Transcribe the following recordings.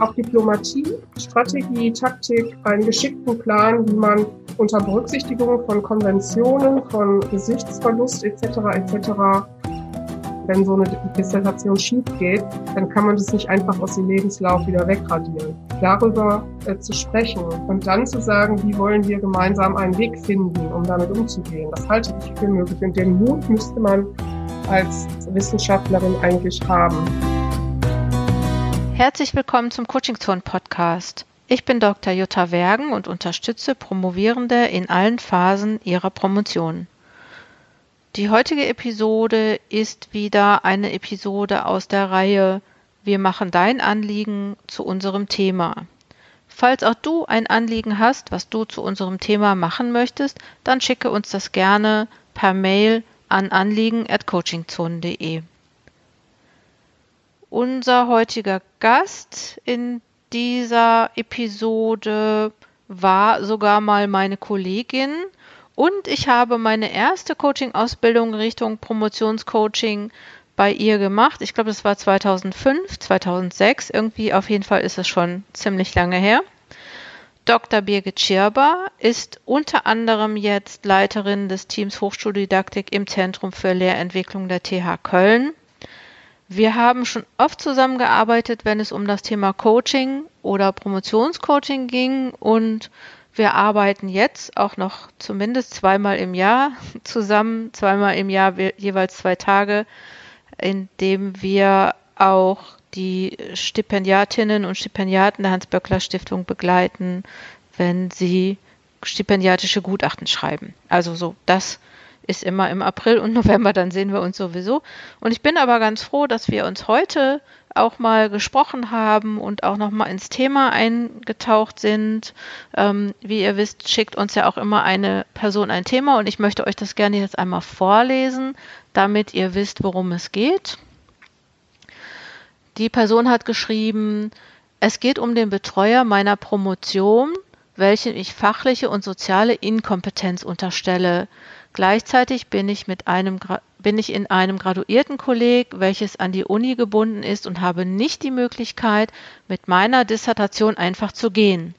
auch Diplomatie, Strategie, Taktik, einen geschickten Plan, wie man unter Berücksichtigung von Konventionen, von Gesichtsverlust etc. etc wenn so eine Dissertation schief geht, dann kann man das nicht einfach aus dem Lebenslauf wieder wegradieren. Darüber äh, zu sprechen und dann zu sagen, wie wollen wir gemeinsam einen Weg finden, um damit umzugehen, das halte ich für möglich. Und den Mut müsste man als Wissenschaftlerin eigentlich haben. Herzlich willkommen zum Coaching Zone Podcast. Ich bin Dr. Jutta Wergen und unterstütze Promovierende in allen Phasen ihrer Promotion. Die heutige Episode ist wieder eine Episode aus der Reihe Wir machen dein Anliegen zu unserem Thema. Falls auch du ein Anliegen hast, was du zu unserem Thema machen möchtest, dann schicke uns das gerne per Mail an anliegen@coachingzone.de. Unser heutiger Gast in dieser Episode war sogar mal meine Kollegin und ich habe meine erste Coaching-Ausbildung Richtung Promotionscoaching bei ihr gemacht. Ich glaube, das war 2005, 2006. Irgendwie auf jeden Fall ist es schon ziemlich lange her. Dr. Birgit Schirber ist unter anderem jetzt Leiterin des Teams Hochschuldidaktik im Zentrum für Lehrentwicklung der TH Köln. Wir haben schon oft zusammengearbeitet, wenn es um das Thema Coaching oder Promotionscoaching ging und wir arbeiten jetzt auch noch zumindest zweimal im Jahr zusammen, zweimal im Jahr jeweils zwei Tage, indem wir auch die Stipendiatinnen und Stipendiaten der Hans-Böckler-Stiftung begleiten, wenn sie stipendiatische Gutachten schreiben. Also so, das ist immer im April und November, dann sehen wir uns sowieso. Und ich bin aber ganz froh, dass wir uns heute auch mal gesprochen haben und auch noch mal ins Thema eingetaucht sind. Ähm, wie ihr wisst, schickt uns ja auch immer eine Person ein Thema und ich möchte euch das gerne jetzt einmal vorlesen, damit ihr wisst, worum es geht. Die Person hat geschrieben, es geht um den Betreuer meiner Promotion, welchen ich fachliche und soziale Inkompetenz unterstelle. Gleichzeitig bin ich mit einem bin ich in einem Graduiertenkolleg, welches an die Uni gebunden ist und habe nicht die Möglichkeit, mit meiner Dissertation einfach zu gehen.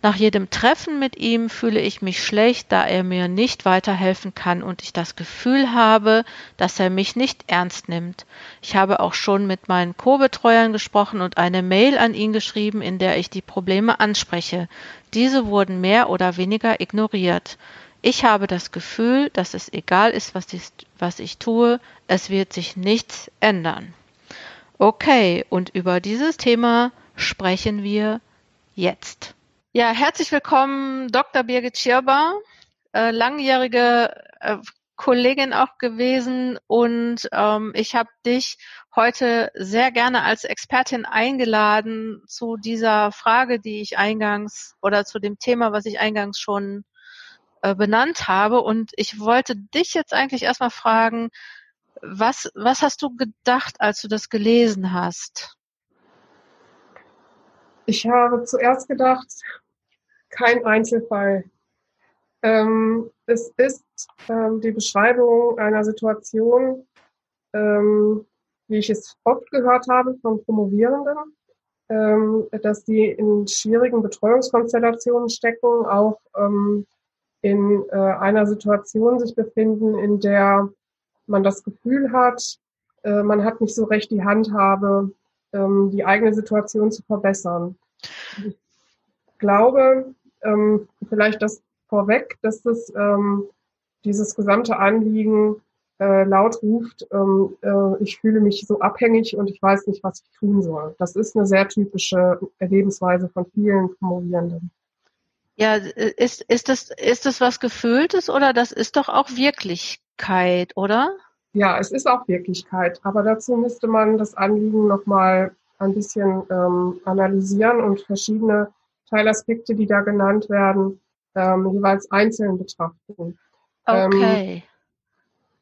Nach jedem Treffen mit ihm fühle ich mich schlecht, da er mir nicht weiterhelfen kann und ich das Gefühl habe, dass er mich nicht ernst nimmt. Ich habe auch schon mit meinen Co-Betreuern gesprochen und eine Mail an ihn geschrieben, in der ich die Probleme anspreche. Diese wurden mehr oder weniger ignoriert. Ich habe das Gefühl, dass es egal ist, was ich, was ich tue, es wird sich nichts ändern. Okay, und über dieses Thema sprechen wir jetzt. Ja, herzlich willkommen, Dr. Birgit Schirber, äh, langjährige äh, Kollegin auch gewesen und ähm, ich habe dich heute sehr gerne als Expertin eingeladen zu dieser Frage, die ich eingangs oder zu dem Thema, was ich eingangs schon äh, benannt habe. Und ich wollte dich jetzt eigentlich erstmal fragen, was, was hast du gedacht, als du das gelesen hast? Ich habe zuerst gedacht, kein Einzelfall. Ähm, es ist ähm, die Beschreibung einer Situation, ähm, wie ich es oft gehört habe von Promovierenden, ähm, dass die in schwierigen Betreuungskonstellationen stecken, auch ähm, in äh, einer Situation sich befinden, in der man das Gefühl hat, äh, man hat nicht so recht die Handhabe, ähm, die eigene Situation zu verbessern. Ich glaube, ähm, vielleicht das vorweg, dass das ähm, dieses gesamte Anliegen äh, laut ruft, ähm, äh, ich fühle mich so abhängig und ich weiß nicht, was ich tun soll. Das ist eine sehr typische Lebensweise von vielen Promovierenden. Ja, ist, ist, das, ist das was Gefühltes oder das ist doch auch Wirklichkeit, oder? Ja, es ist auch Wirklichkeit, aber dazu müsste man das Anliegen nochmal ein bisschen ähm, analysieren und verschiedene Teilaspekte, die da genannt werden, ähm, jeweils einzeln betrachten. Okay. Ähm,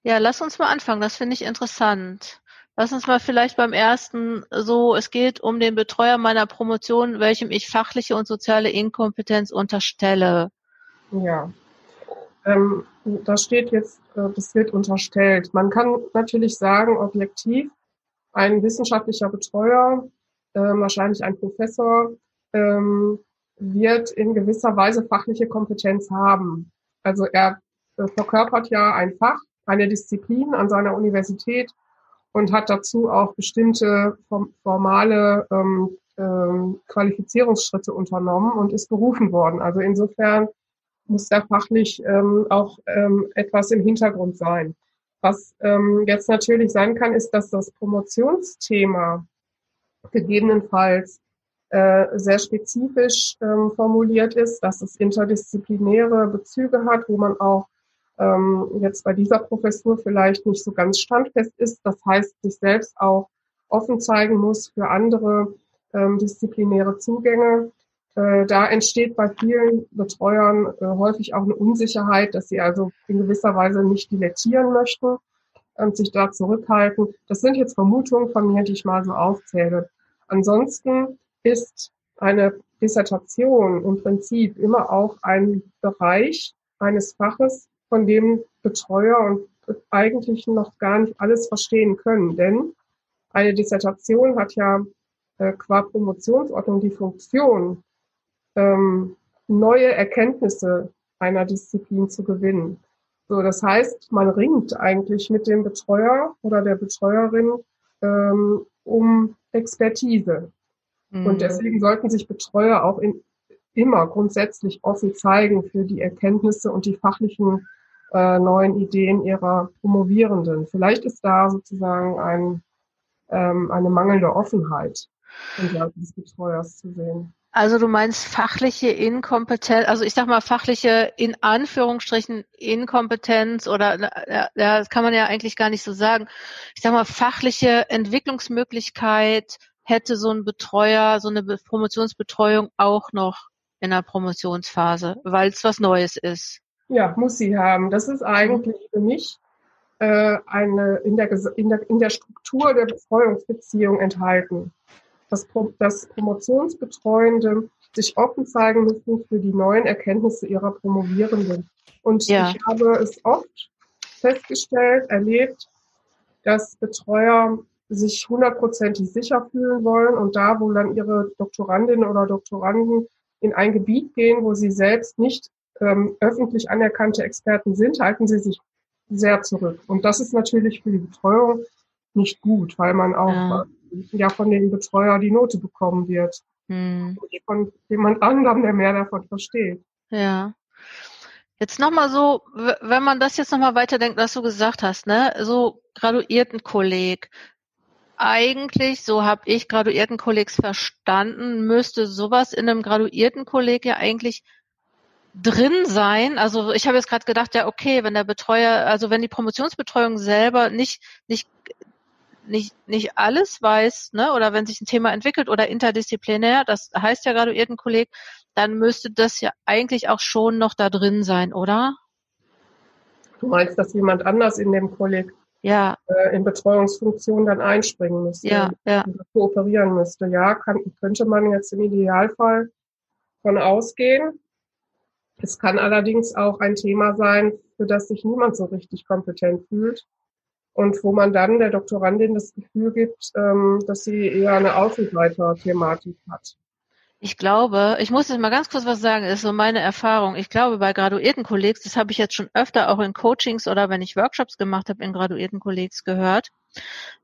ja, lass uns mal anfangen, das finde ich interessant. Lass uns mal vielleicht beim ersten so, es geht um den Betreuer meiner Promotion, welchem ich fachliche und soziale Inkompetenz unterstelle. Ja. Ähm, da steht jetzt, äh, das wird unterstellt. Man kann natürlich sagen, objektiv, ein wissenschaftlicher Betreuer äh, wahrscheinlich ein Professor, ähm, wird in gewisser Weise fachliche Kompetenz haben. Also er äh, verkörpert ja ein Fach, eine Disziplin an seiner Universität und hat dazu auch bestimmte formale ähm, ähm, Qualifizierungsschritte unternommen und ist berufen worden. Also insofern muss da fachlich ähm, auch ähm, etwas im Hintergrund sein. Was ähm, jetzt natürlich sein kann, ist, dass das Promotionsthema gegebenenfalls äh, sehr spezifisch ähm, formuliert ist, dass es interdisziplinäre Bezüge hat, wo man auch ähm, jetzt bei dieser Professur vielleicht nicht so ganz standfest ist. Das heißt, sich selbst auch offen zeigen muss für andere ähm, disziplinäre Zugänge. Äh, da entsteht bei vielen Betreuern äh, häufig auch eine Unsicherheit, dass sie also in gewisser Weise nicht dilettieren möchten und sich da zurückhalten. Das sind jetzt Vermutungen von mir, die ich mal so aufzähle. Ansonsten ist eine Dissertation im Prinzip immer auch ein Bereich eines Faches, von dem Betreuer und eigentlich noch gar nicht alles verstehen können. Denn eine Dissertation hat ja äh, qua Promotionsordnung die Funktion, ähm, neue Erkenntnisse einer Disziplin zu gewinnen. So, das heißt, man ringt eigentlich mit dem Betreuer oder der Betreuerin ähm, um Expertise. Mhm. Und deswegen sollten sich Betreuer auch in, immer grundsätzlich offen zeigen für die Erkenntnisse und die fachlichen äh, neuen Ideen ihrer Promovierenden. Vielleicht ist da sozusagen ein, ähm, eine mangelnde Offenheit des Betreuers zu sehen. Also du meinst fachliche Inkompetenz, also ich sag mal fachliche in Anführungsstrichen Inkompetenz oder ja, das kann man ja eigentlich gar nicht so sagen. Ich sag mal fachliche Entwicklungsmöglichkeit hätte so ein Betreuer, so eine Promotionsbetreuung auch noch in der Promotionsphase, weil es was Neues ist. Ja, muss sie haben. Das ist eigentlich für mich äh, eine in der, in der in der Struktur der Betreuungsbeziehung enthalten dass, dass Promotionsbetreuende sich offen zeigen müssen für die neuen Erkenntnisse ihrer Promovierenden. Und ja. ich habe es oft festgestellt, erlebt, dass Betreuer sich hundertprozentig sicher fühlen wollen und da, wo dann ihre Doktorandinnen oder Doktoranden in ein Gebiet gehen, wo sie selbst nicht ähm, öffentlich anerkannte Experten sind, halten sie sich sehr zurück. Und das ist natürlich für die Betreuung nicht gut, weil man auch ja ja von dem Betreuer die Note bekommen wird. Hm. Von jemand anderem, der mehr davon versteht. Ja. Jetzt nochmal so, wenn man das jetzt nochmal weiterdenkt, was du gesagt hast, ne, so Graduiertenkolleg. Eigentlich, so habe ich Graduiertenkollegs verstanden, müsste sowas in einem Graduiertenkolleg ja eigentlich drin sein. Also ich habe jetzt gerade gedacht, ja okay, wenn der Betreuer, also wenn die Promotionsbetreuung selber nicht nicht nicht, nicht alles weiß, ne, oder wenn sich ein Thema entwickelt oder interdisziplinär, das heißt ja Graduiertenkolleg, dann müsste das ja eigentlich auch schon noch da drin sein, oder? Du meinst, dass jemand anders in dem Kolleg ja. äh, in Betreuungsfunktion dann einspringen müsste ja, ja. und kooperieren müsste. Ja, kann, könnte man jetzt im Idealfall von ausgehen. Es kann allerdings auch ein Thema sein, für das sich niemand so richtig kompetent fühlt und wo man dann der Doktorandin das Gefühl gibt, ähm, dass sie eher eine Außenseiter-Thematik hat. Ich glaube, ich muss jetzt mal ganz kurz was sagen, ist so meine Erfahrung. Ich glaube, bei Graduiertenkollegs, das habe ich jetzt schon öfter auch in Coachings oder wenn ich Workshops gemacht habe in Graduiertenkollegs gehört,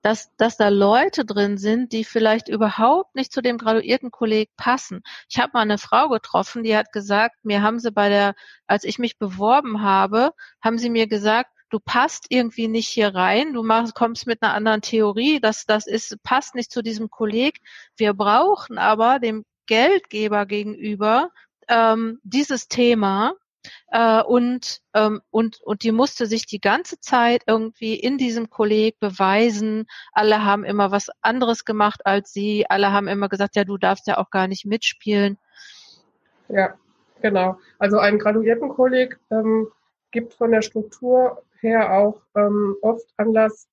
dass, dass da Leute drin sind, die vielleicht überhaupt nicht zu dem Graduiertenkolleg passen. Ich habe mal eine Frau getroffen, die hat gesagt, mir haben sie bei der, als ich mich beworben habe, haben sie mir gesagt, du passt irgendwie nicht hier rein, du machst, kommst mit einer anderen Theorie, das, das ist, passt nicht zu diesem Kolleg. Wir brauchen aber dem Geldgeber gegenüber ähm, dieses Thema äh, und, ähm, und, und die musste sich die ganze Zeit irgendwie in diesem Kolleg beweisen. Alle haben immer was anderes gemacht als sie. Alle haben immer gesagt, ja, du darfst ja auch gar nicht mitspielen. Ja, genau. Also ein Graduiertenkolleg ähm, gibt von der Struktur her auch ähm, oft Anlass,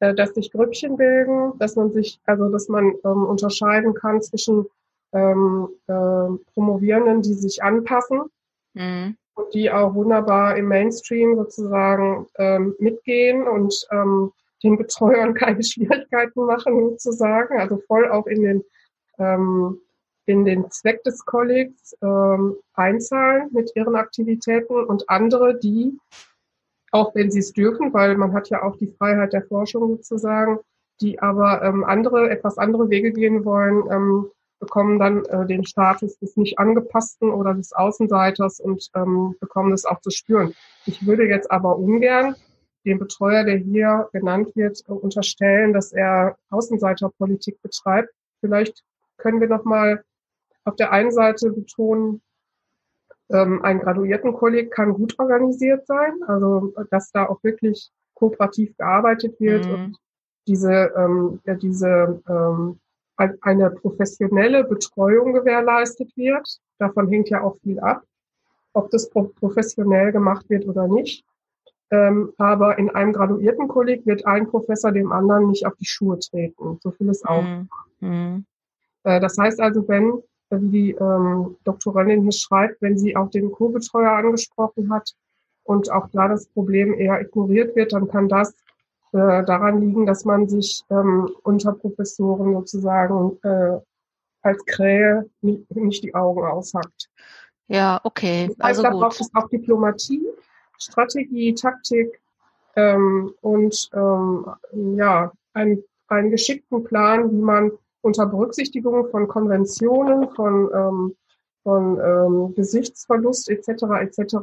äh, dass sich Grüppchen bilden, dass man sich, also dass man ähm, unterscheiden kann zwischen ähm, äh, Promovierenden, die sich anpassen mhm. Und die auch wunderbar im Mainstream sozusagen ähm, mitgehen und ähm, den Betreuern keine Schwierigkeiten machen, sozusagen, also voll auch in den ähm, in den Zweck des Kollegs ähm, einzahlen mit ihren Aktivitäten und andere, die, auch wenn sie es dürfen, weil man hat ja auch die Freiheit der Forschung sozusagen, die aber ähm, andere, etwas andere Wege gehen wollen, ähm, bekommen dann äh, den Status des nicht angepassten oder des Außenseiters und ähm, bekommen das auch zu spüren. Ich würde jetzt aber ungern dem Betreuer, der hier genannt wird, äh, unterstellen, dass er Außenseiterpolitik betreibt. Vielleicht können wir noch mal auf der einen Seite betonen, ähm, ein Graduiertenkolleg kann gut organisiert sein, also dass da auch wirklich kooperativ gearbeitet wird mhm. und diese, ähm, ja, diese ähm, eine professionelle Betreuung gewährleistet wird. Davon hängt ja auch viel ab, ob das professionell gemacht wird oder nicht. Ähm, aber in einem Graduiertenkolleg wird ein Professor dem anderen nicht auf die Schuhe treten. So viel ist auch. Mhm. Das heißt also, wenn, wie die ähm, Doktorandin hier schreibt, wenn sie auch den Co-Betreuer angesprochen hat und auch da das Problem eher ignoriert wird, dann kann das äh, daran liegen, dass man sich ähm, unter Professoren sozusagen äh, als Krähe nicht, nicht die Augen aushackt. Ja, okay. Das heißt, also da braucht es auch Diplomatie, Strategie, Taktik ähm, und ähm, ja, ein, einen geschickten Plan, wie man unter Berücksichtigung von Konventionen, von, ähm, von ähm, Gesichtsverlust etc. etc.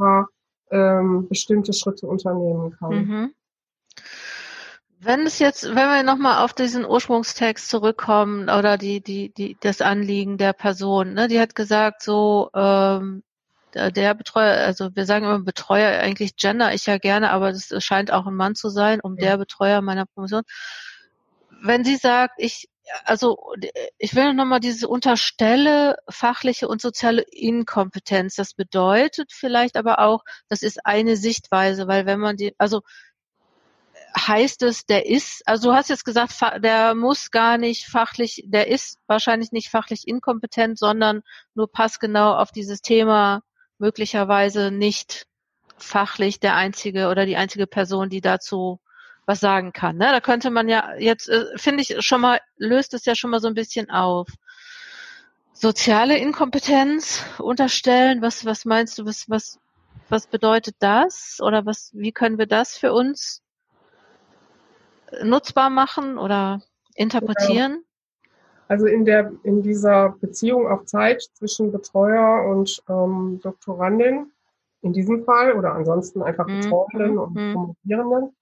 Ähm, bestimmte Schritte unternehmen kann. Mhm. Wenn es jetzt, wenn wir nochmal auf diesen Ursprungstext zurückkommen oder die, die, die, das Anliegen der Person, ne, die hat gesagt, so, ähm, der Betreuer, also wir sagen immer Betreuer, eigentlich gender ich ja gerne, aber das scheint auch ein Mann zu sein, um ja. der Betreuer meiner Promotion. Wenn sie sagt, ich, also ich will nochmal diese unterstelle fachliche und soziale Inkompetenz. Das bedeutet vielleicht aber auch, das ist eine Sichtweise, weil wenn man die, also heißt es, der ist, also du hast jetzt gesagt, der muss gar nicht fachlich, der ist wahrscheinlich nicht fachlich inkompetent, sondern nur passgenau auf dieses Thema möglicherweise nicht fachlich der einzige oder die einzige Person, die dazu was sagen kann. Ne? Da könnte man ja jetzt, äh, finde ich, schon mal, löst es ja schon mal so ein bisschen auf. Soziale Inkompetenz unterstellen, was, was meinst du, was, was, was bedeutet das? Oder was, wie können wir das für uns nutzbar machen oder interpretieren? Also in der in dieser Beziehung auf Zeit zwischen Betreuer und ähm, Doktorandin in diesem Fall oder ansonsten einfach mhm. Betreuenden mhm. und Promovierenden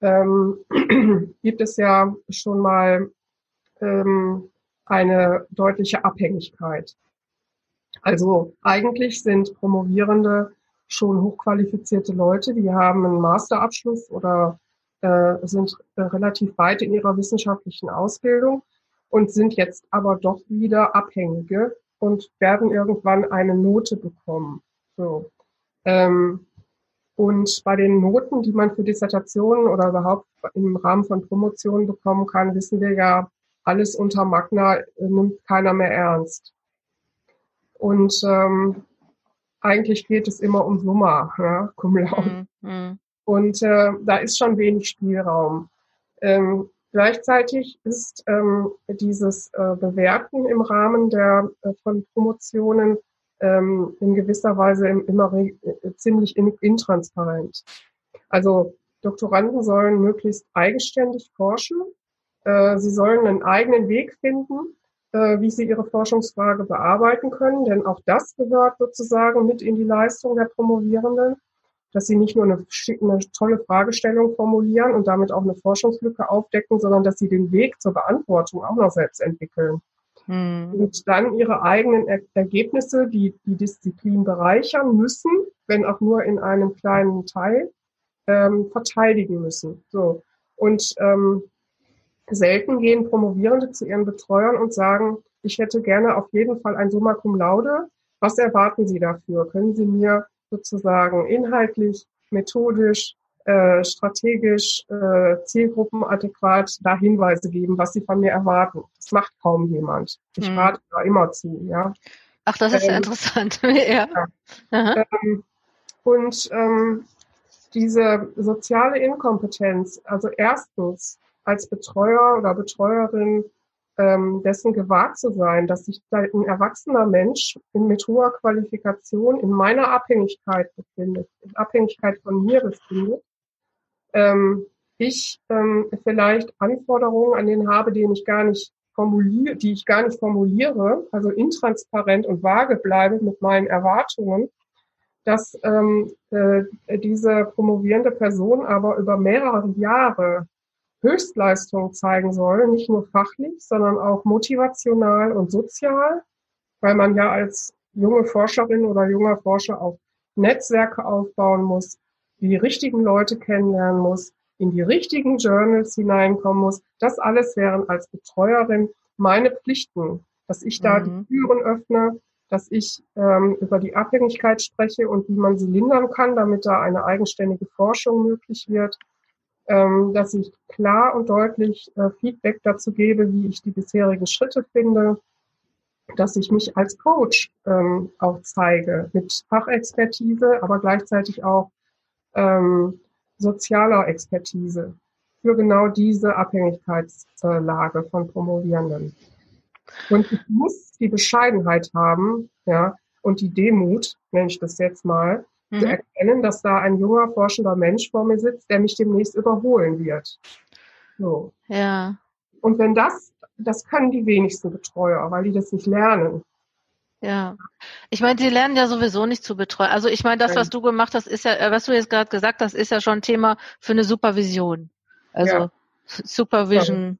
ähm, gibt es ja schon mal ähm, eine deutliche Abhängigkeit. Also eigentlich sind Promovierende schon hochqualifizierte Leute, die haben einen Masterabschluss oder äh, sind äh, relativ weit in ihrer wissenschaftlichen Ausbildung und sind jetzt aber doch wieder Abhängige und werden irgendwann eine Note bekommen. So. Ähm, und bei den Noten, die man für Dissertationen oder überhaupt im Rahmen von Promotionen bekommen kann, wissen wir ja, alles unter Magna äh, nimmt keiner mehr ernst. Und ähm, eigentlich geht es immer um Summa, ja, Cum laude. Mm, mm. Und äh, da ist schon wenig Spielraum. Ähm, gleichzeitig ist ähm, dieses äh, Bewerten im Rahmen der äh, von Promotionen ähm, in gewisser Weise immer äh, ziemlich in, intransparent. Also Doktoranden sollen möglichst eigenständig forschen. Äh, sie sollen einen eigenen Weg finden, äh, wie sie ihre Forschungsfrage bearbeiten können, denn auch das gehört sozusagen mit in die Leistung der Promovierenden dass sie nicht nur eine, eine, tolle Fragestellung formulieren und damit auch eine Forschungslücke aufdecken, sondern dass sie den Weg zur Beantwortung auch noch selbst entwickeln. Hm. Und dann ihre eigenen er Ergebnisse, die die Disziplin bereichern müssen, wenn auch nur in einem kleinen Teil, ähm, verteidigen müssen. So. Und ähm, selten gehen Promovierende zu ihren Betreuern und sagen, ich hätte gerne auf jeden Fall ein Summa Cum Laude. Was erwarten Sie dafür? Können Sie mir sozusagen inhaltlich, methodisch, äh, strategisch, äh, zielgruppenadäquat da Hinweise geben, was sie von mir erwarten. Das macht kaum jemand. Ich hm. rate da immer zu, ja. Ach, das ist ähm, interessant. ja. ja. Ähm, und ähm, diese soziale Inkompetenz, also erstens als Betreuer oder Betreuerin ähm, dessen gewahrt zu sein, dass sich ein erwachsener Mensch in, mit hoher Qualifikation in meiner Abhängigkeit befindet, in Abhängigkeit von mir befindet, ähm, ich ähm, vielleicht Anforderungen an den habe, denen ich gar nicht formuliere, die ich gar nicht formuliere, also intransparent und vage bleibe mit meinen Erwartungen, dass ähm, äh, diese promovierende Person aber über mehrere Jahre Höchstleistung zeigen soll, nicht nur fachlich, sondern auch motivational und sozial, weil man ja als junge Forscherin oder junger Forscher auch Netzwerke aufbauen muss, die richtigen Leute kennenlernen muss, in die richtigen Journals hineinkommen muss. Das alles wären als Betreuerin meine Pflichten, dass ich da mhm. die Türen öffne, dass ich ähm, über die Abhängigkeit spreche und wie man sie lindern kann, damit da eine eigenständige Forschung möglich wird, ähm, dass ich klar und deutlich äh, Feedback dazu gebe, wie ich die bisherigen Schritte finde, dass ich mich als Coach ähm, auch zeige mit Fachexpertise, aber gleichzeitig auch ähm, sozialer Expertise für genau diese Abhängigkeitslage von Promovierenden. Und ich muss die Bescheidenheit haben, ja, und die Demut, nenne ich das jetzt mal, mhm. zu erkennen, dass da ein junger, forschender Mensch vor mir sitzt, der mich demnächst überholen wird. So. Ja. Und wenn das, das können die wenigsten Betreuer, weil die das nicht lernen. Ja. Ich meine, sie lernen ja sowieso nicht zu betreuen. Also ich meine, das, was du gemacht hast, ist ja, äh, was du jetzt gerade gesagt hast, ist ja schon Thema für eine Supervision. Also ja. Supervision.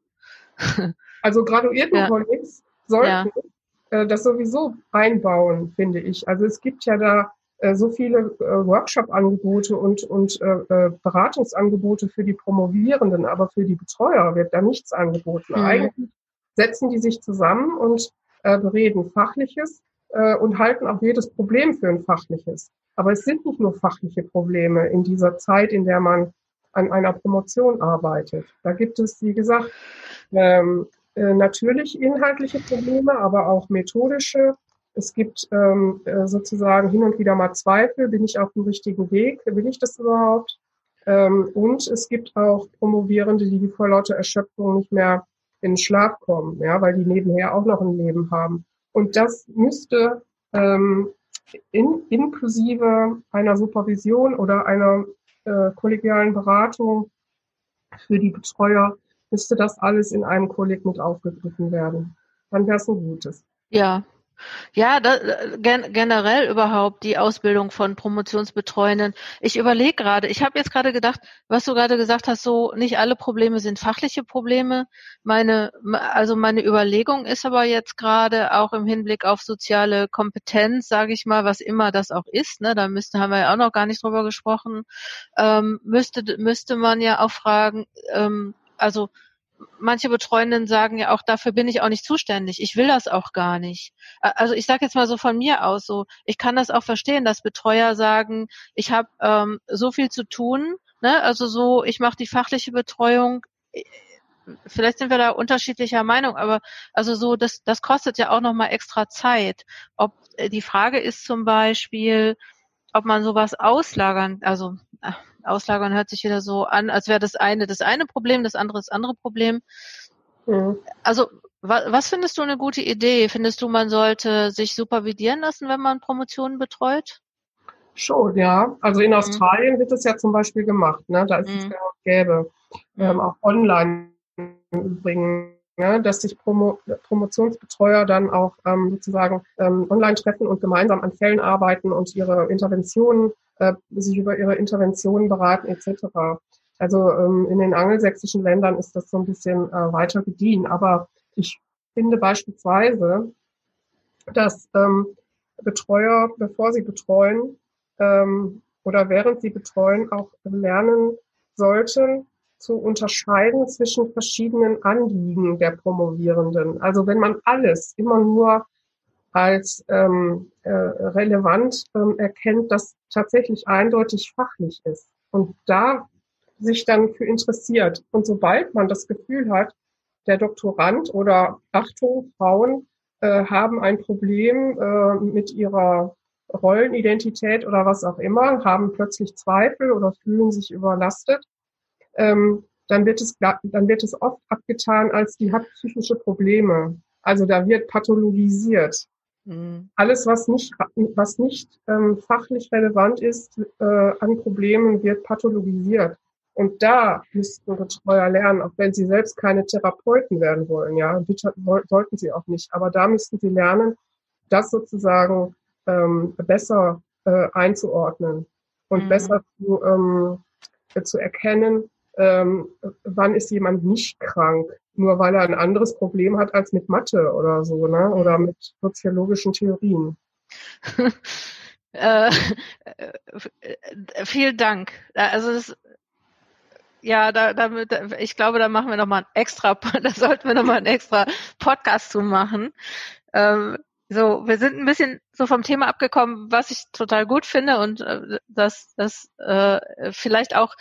Also Graduiertenkollegs ja. sollten ja. Äh, das sowieso einbauen, finde ich. Also es gibt ja da so viele äh, Workshop-Angebote und, und äh, äh, Beratungsangebote für die Promovierenden, aber für die Betreuer wird da nichts angeboten. Mhm. Eigentlich setzen die sich zusammen und äh, bereden Fachliches äh, und halten auch jedes Problem für ein fachliches. Aber es sind nicht nur fachliche Probleme in dieser Zeit, in der man an einer Promotion arbeitet. Da gibt es, wie gesagt, ähm, äh, natürlich inhaltliche Probleme, aber auch methodische. Es gibt ähm, äh, sozusagen hin und wieder mal Zweifel, bin ich auf dem richtigen Weg, will ich das überhaupt? Ähm, und es gibt auch Promovierende, die vor lauter Erschöpfung nicht mehr in den Schlaf kommen, ja, weil die nebenher auch noch ein Leben haben. Und das müsste ähm, in, inklusive einer Supervision oder einer äh, kollegialen Beratung für die Betreuer müsste das alles in einem Kolleg mit aufgegriffen werden. Dann wäre es ein gutes. Ja, ja, da, gen generell überhaupt die Ausbildung von Promotionsbetreuenden. Ich überlege gerade, ich habe jetzt gerade gedacht, was du gerade gesagt hast, so nicht alle Probleme sind fachliche Probleme. Meine, also meine Überlegung ist aber jetzt gerade auch im Hinblick auf soziale Kompetenz, sage ich mal, was immer das auch ist, ne, da müsste, haben wir ja auch noch gar nicht drüber gesprochen, ähm, müsste, müsste man ja auch fragen, ähm, also manche Betreuenden sagen ja auch, dafür bin ich auch nicht zuständig. Ich will das auch gar nicht. Also ich sage jetzt mal so von mir aus so, ich kann das auch verstehen, dass Betreuer sagen, ich habe ähm, so viel zu tun, ne? also so, ich mache die fachliche Betreuung. Vielleicht sind wir da unterschiedlicher Meinung, aber also so, das, das kostet ja auch nochmal extra Zeit. Ob äh, die Frage ist zum Beispiel, ob man sowas auslagern, also auslagern hört sich wieder so an, als wäre das eine das eine Problem, das andere das andere Problem. Mhm. Also wa was findest du eine gute Idee? Findest du, man sollte sich supervidieren lassen, wenn man Promotionen betreut? Schon, ja. Also in mhm. Australien wird das ja zum Beispiel gemacht. Ne? Da ist mhm. es ja gäbe. Ähm, mhm. auch online übrigens ja, dass sich Promo Promotionsbetreuer dann auch ähm, sozusagen ähm, online treffen und gemeinsam an Fällen arbeiten und ihre Interventionen, äh, sich über ihre Interventionen beraten etc. Also ähm, in den angelsächsischen Ländern ist das so ein bisschen äh, weiter gediehen. Aber ich finde beispielsweise, dass ähm, Betreuer, bevor sie betreuen ähm, oder während sie betreuen, auch lernen sollten, zu unterscheiden zwischen verschiedenen Anliegen der Promovierenden. Also wenn man alles immer nur als ähm, äh, relevant ähm, erkennt, das tatsächlich eindeutig fachlich ist und da sich dann für interessiert. Und sobald man das Gefühl hat, der Doktorand oder Achtung, Frauen äh, haben ein Problem äh, mit ihrer Rollenidentität oder was auch immer, haben plötzlich Zweifel oder fühlen sich überlastet, ähm, dann wird es, dann wird es oft abgetan als die hat psychische Probleme. Also da wird pathologisiert. Mhm. Alles, was nicht, was nicht ähm, fachlich relevant ist äh, an Problemen, wird pathologisiert. Und da müssten Betreuer lernen, auch wenn sie selbst keine Therapeuten werden wollen, ja, bitte, sollten sie auch nicht. Aber da müssten sie lernen, das sozusagen ähm, besser äh, einzuordnen und mhm. besser zu, ähm, zu erkennen, ähm, wann ist jemand nicht krank, nur weil er ein anderes Problem hat als mit Mathe oder so, ne? Oder mit soziologischen Theorien. äh, äh, vielen Dank. Also das, ja, da, damit, ich glaube, da machen wir noch mal ein extra, da sollten wir noch mal einen extra Podcast zu machen. Ähm, so, wir sind ein bisschen so vom Thema abgekommen, was ich total gut finde und äh, dass das äh, vielleicht auch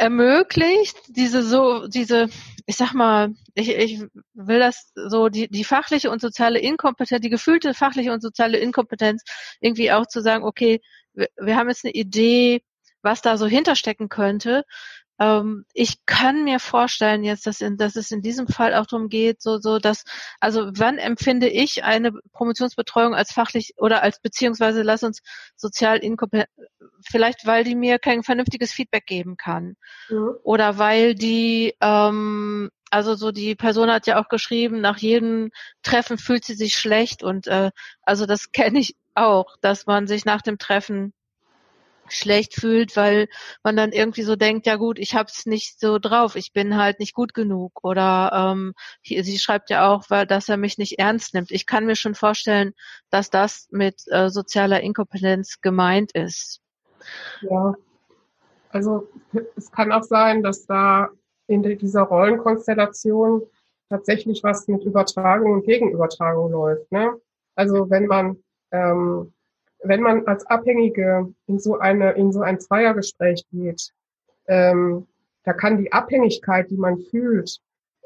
ermöglicht, diese so, diese, ich sag mal, ich, ich will das so, die, die fachliche und soziale Inkompetenz, die gefühlte fachliche und soziale Inkompetenz irgendwie auch zu sagen, okay, wir, wir haben jetzt eine Idee, was da so hinterstecken könnte ähm, ich kann mir vorstellen jetzt, dass, in, dass es in diesem Fall auch darum geht, so, so, dass, also wann empfinde ich eine Promotionsbetreuung als fachlich oder als beziehungsweise lass uns sozial inkompetent, vielleicht weil die mir kein vernünftiges Feedback geben kann. Mhm. Oder weil die, ähm, also so die Person hat ja auch geschrieben, nach jedem Treffen fühlt sie sich schlecht und äh, also das kenne ich auch, dass man sich nach dem Treffen schlecht fühlt, weil man dann irgendwie so denkt, ja gut, ich hab's nicht so drauf, ich bin halt nicht gut genug. Oder ähm, hier, sie schreibt ja auch, weil, dass er mich nicht ernst nimmt. Ich kann mir schon vorstellen, dass das mit äh, sozialer Inkompetenz gemeint ist. Ja, also es kann auch sein, dass da in dieser Rollenkonstellation tatsächlich was mit Übertragung und Gegenübertragung läuft. Ne? Also wenn man ähm, wenn man als Abhängige in so eine, in so ein Zweiergespräch geht, ähm, da kann die Abhängigkeit, die man fühlt,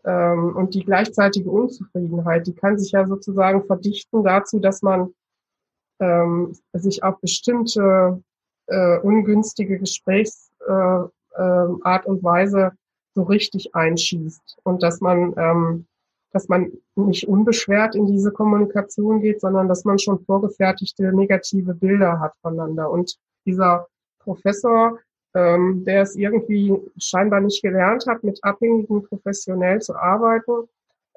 ähm, und die gleichzeitige Unzufriedenheit, die kann sich ja sozusagen verdichten dazu, dass man ähm, sich auf bestimmte äh, ungünstige Gesprächsart äh, äh, und Weise so richtig einschießt und dass man ähm, dass man nicht unbeschwert in diese Kommunikation geht, sondern dass man schon vorgefertigte negative Bilder hat voneinander. Und dieser Professor, ähm, der es irgendwie scheinbar nicht gelernt hat, mit Abhängigen professionell zu arbeiten,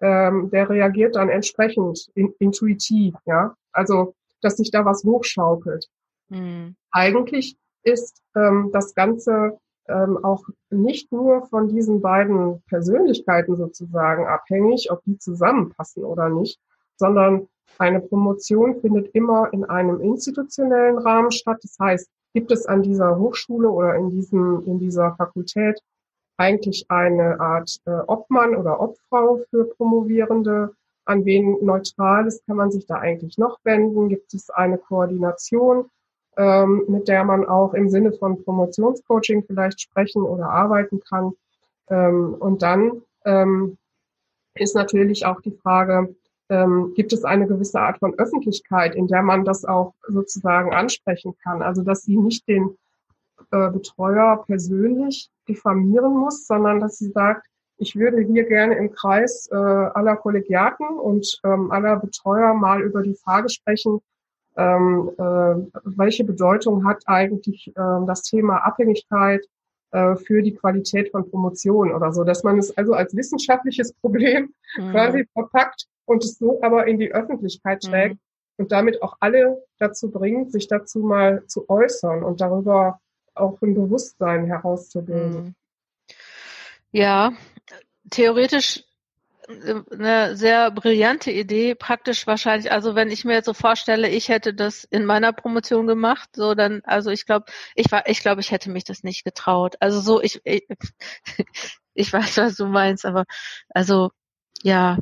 ähm, der reagiert dann entsprechend in, intuitiv, ja. Also, dass sich da was hochschaukelt. Mhm. Eigentlich ist ähm, das Ganze ähm, auch nicht nur von diesen beiden Persönlichkeiten sozusagen abhängig, ob die zusammenpassen oder nicht, sondern eine Promotion findet immer in einem institutionellen Rahmen statt. Das heißt, gibt es an dieser Hochschule oder in diesem, in dieser Fakultät eigentlich eine Art äh, Obmann oder Obfrau für Promovierende? An wen Neutrales kann man sich da eigentlich noch wenden? Gibt es eine Koordination? Ähm, mit der man auch im Sinne von Promotionscoaching vielleicht sprechen oder arbeiten kann. Ähm, und dann ähm, ist natürlich auch die Frage, ähm, gibt es eine gewisse Art von Öffentlichkeit, in der man das auch sozusagen ansprechen kann? Also dass sie nicht den äh, Betreuer persönlich diffamieren muss, sondern dass sie sagt, ich würde hier gerne im Kreis äh, aller Kollegiaten und ähm, aller Betreuer mal über die Frage sprechen, ähm, äh, welche Bedeutung hat eigentlich äh, das Thema Abhängigkeit äh, für die Qualität von Promotion oder so, dass man es also als wissenschaftliches Problem mhm. quasi verpackt und es so aber in die Öffentlichkeit mhm. trägt mhm. und damit auch alle dazu bringt, sich dazu mal zu äußern und darüber auch ein Bewusstsein herauszubilden. Mhm. Ja, theoretisch eine sehr brillante Idee, praktisch wahrscheinlich, also wenn ich mir jetzt so vorstelle, ich hätte das in meiner Promotion gemacht, so dann, also ich glaube, ich war, ich glaube, ich hätte mich das nicht getraut. Also so, ich, ich, ich weiß, was du meinst, aber also ja.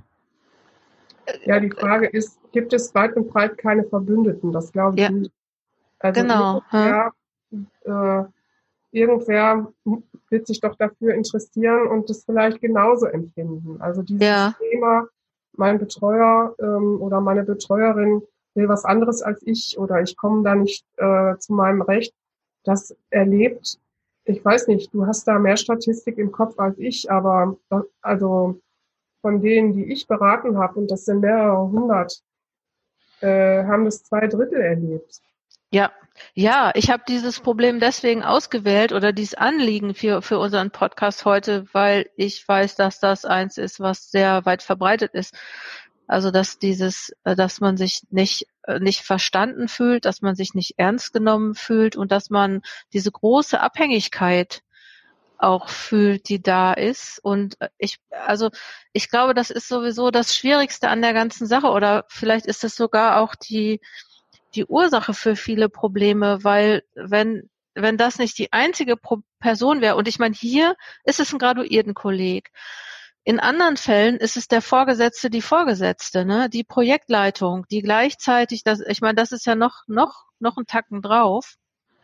Ja, die Frage ist, gibt es weit und breit keine Verbündeten? Das glaube ich ja. nicht. Also genau. Ja, äh, irgendwer wird sich doch dafür interessieren und das vielleicht genauso empfinden. Also dieses ja. Thema, mein Betreuer ähm, oder meine Betreuerin will was anderes als ich oder ich komme da nicht äh, zu meinem Recht, das erlebt ich weiß nicht, du hast da mehr Statistik im Kopf als ich, aber also von denen, die ich beraten habe, und das sind mehrere hundert, äh, haben das zwei Drittel erlebt. Ja, ja, ich habe dieses Problem deswegen ausgewählt oder dieses Anliegen für, für unseren Podcast heute, weil ich weiß, dass das eins ist, was sehr weit verbreitet ist. Also dass dieses, äh, dass man sich nicht äh, nicht verstanden fühlt, dass man sich nicht ernst genommen fühlt und dass man diese große Abhängigkeit auch fühlt, die da ist. Und äh, ich, also ich glaube, das ist sowieso das Schwierigste an der ganzen Sache oder vielleicht ist es sogar auch die die Ursache für viele Probleme, weil wenn wenn das nicht die einzige Pro Person wäre und ich meine hier ist es ein Graduiertenkolleg. In anderen Fällen ist es der Vorgesetzte, die Vorgesetzte, ne, die Projektleitung, die gleichzeitig, das, ich meine, das ist ja noch noch noch ein Tacken drauf,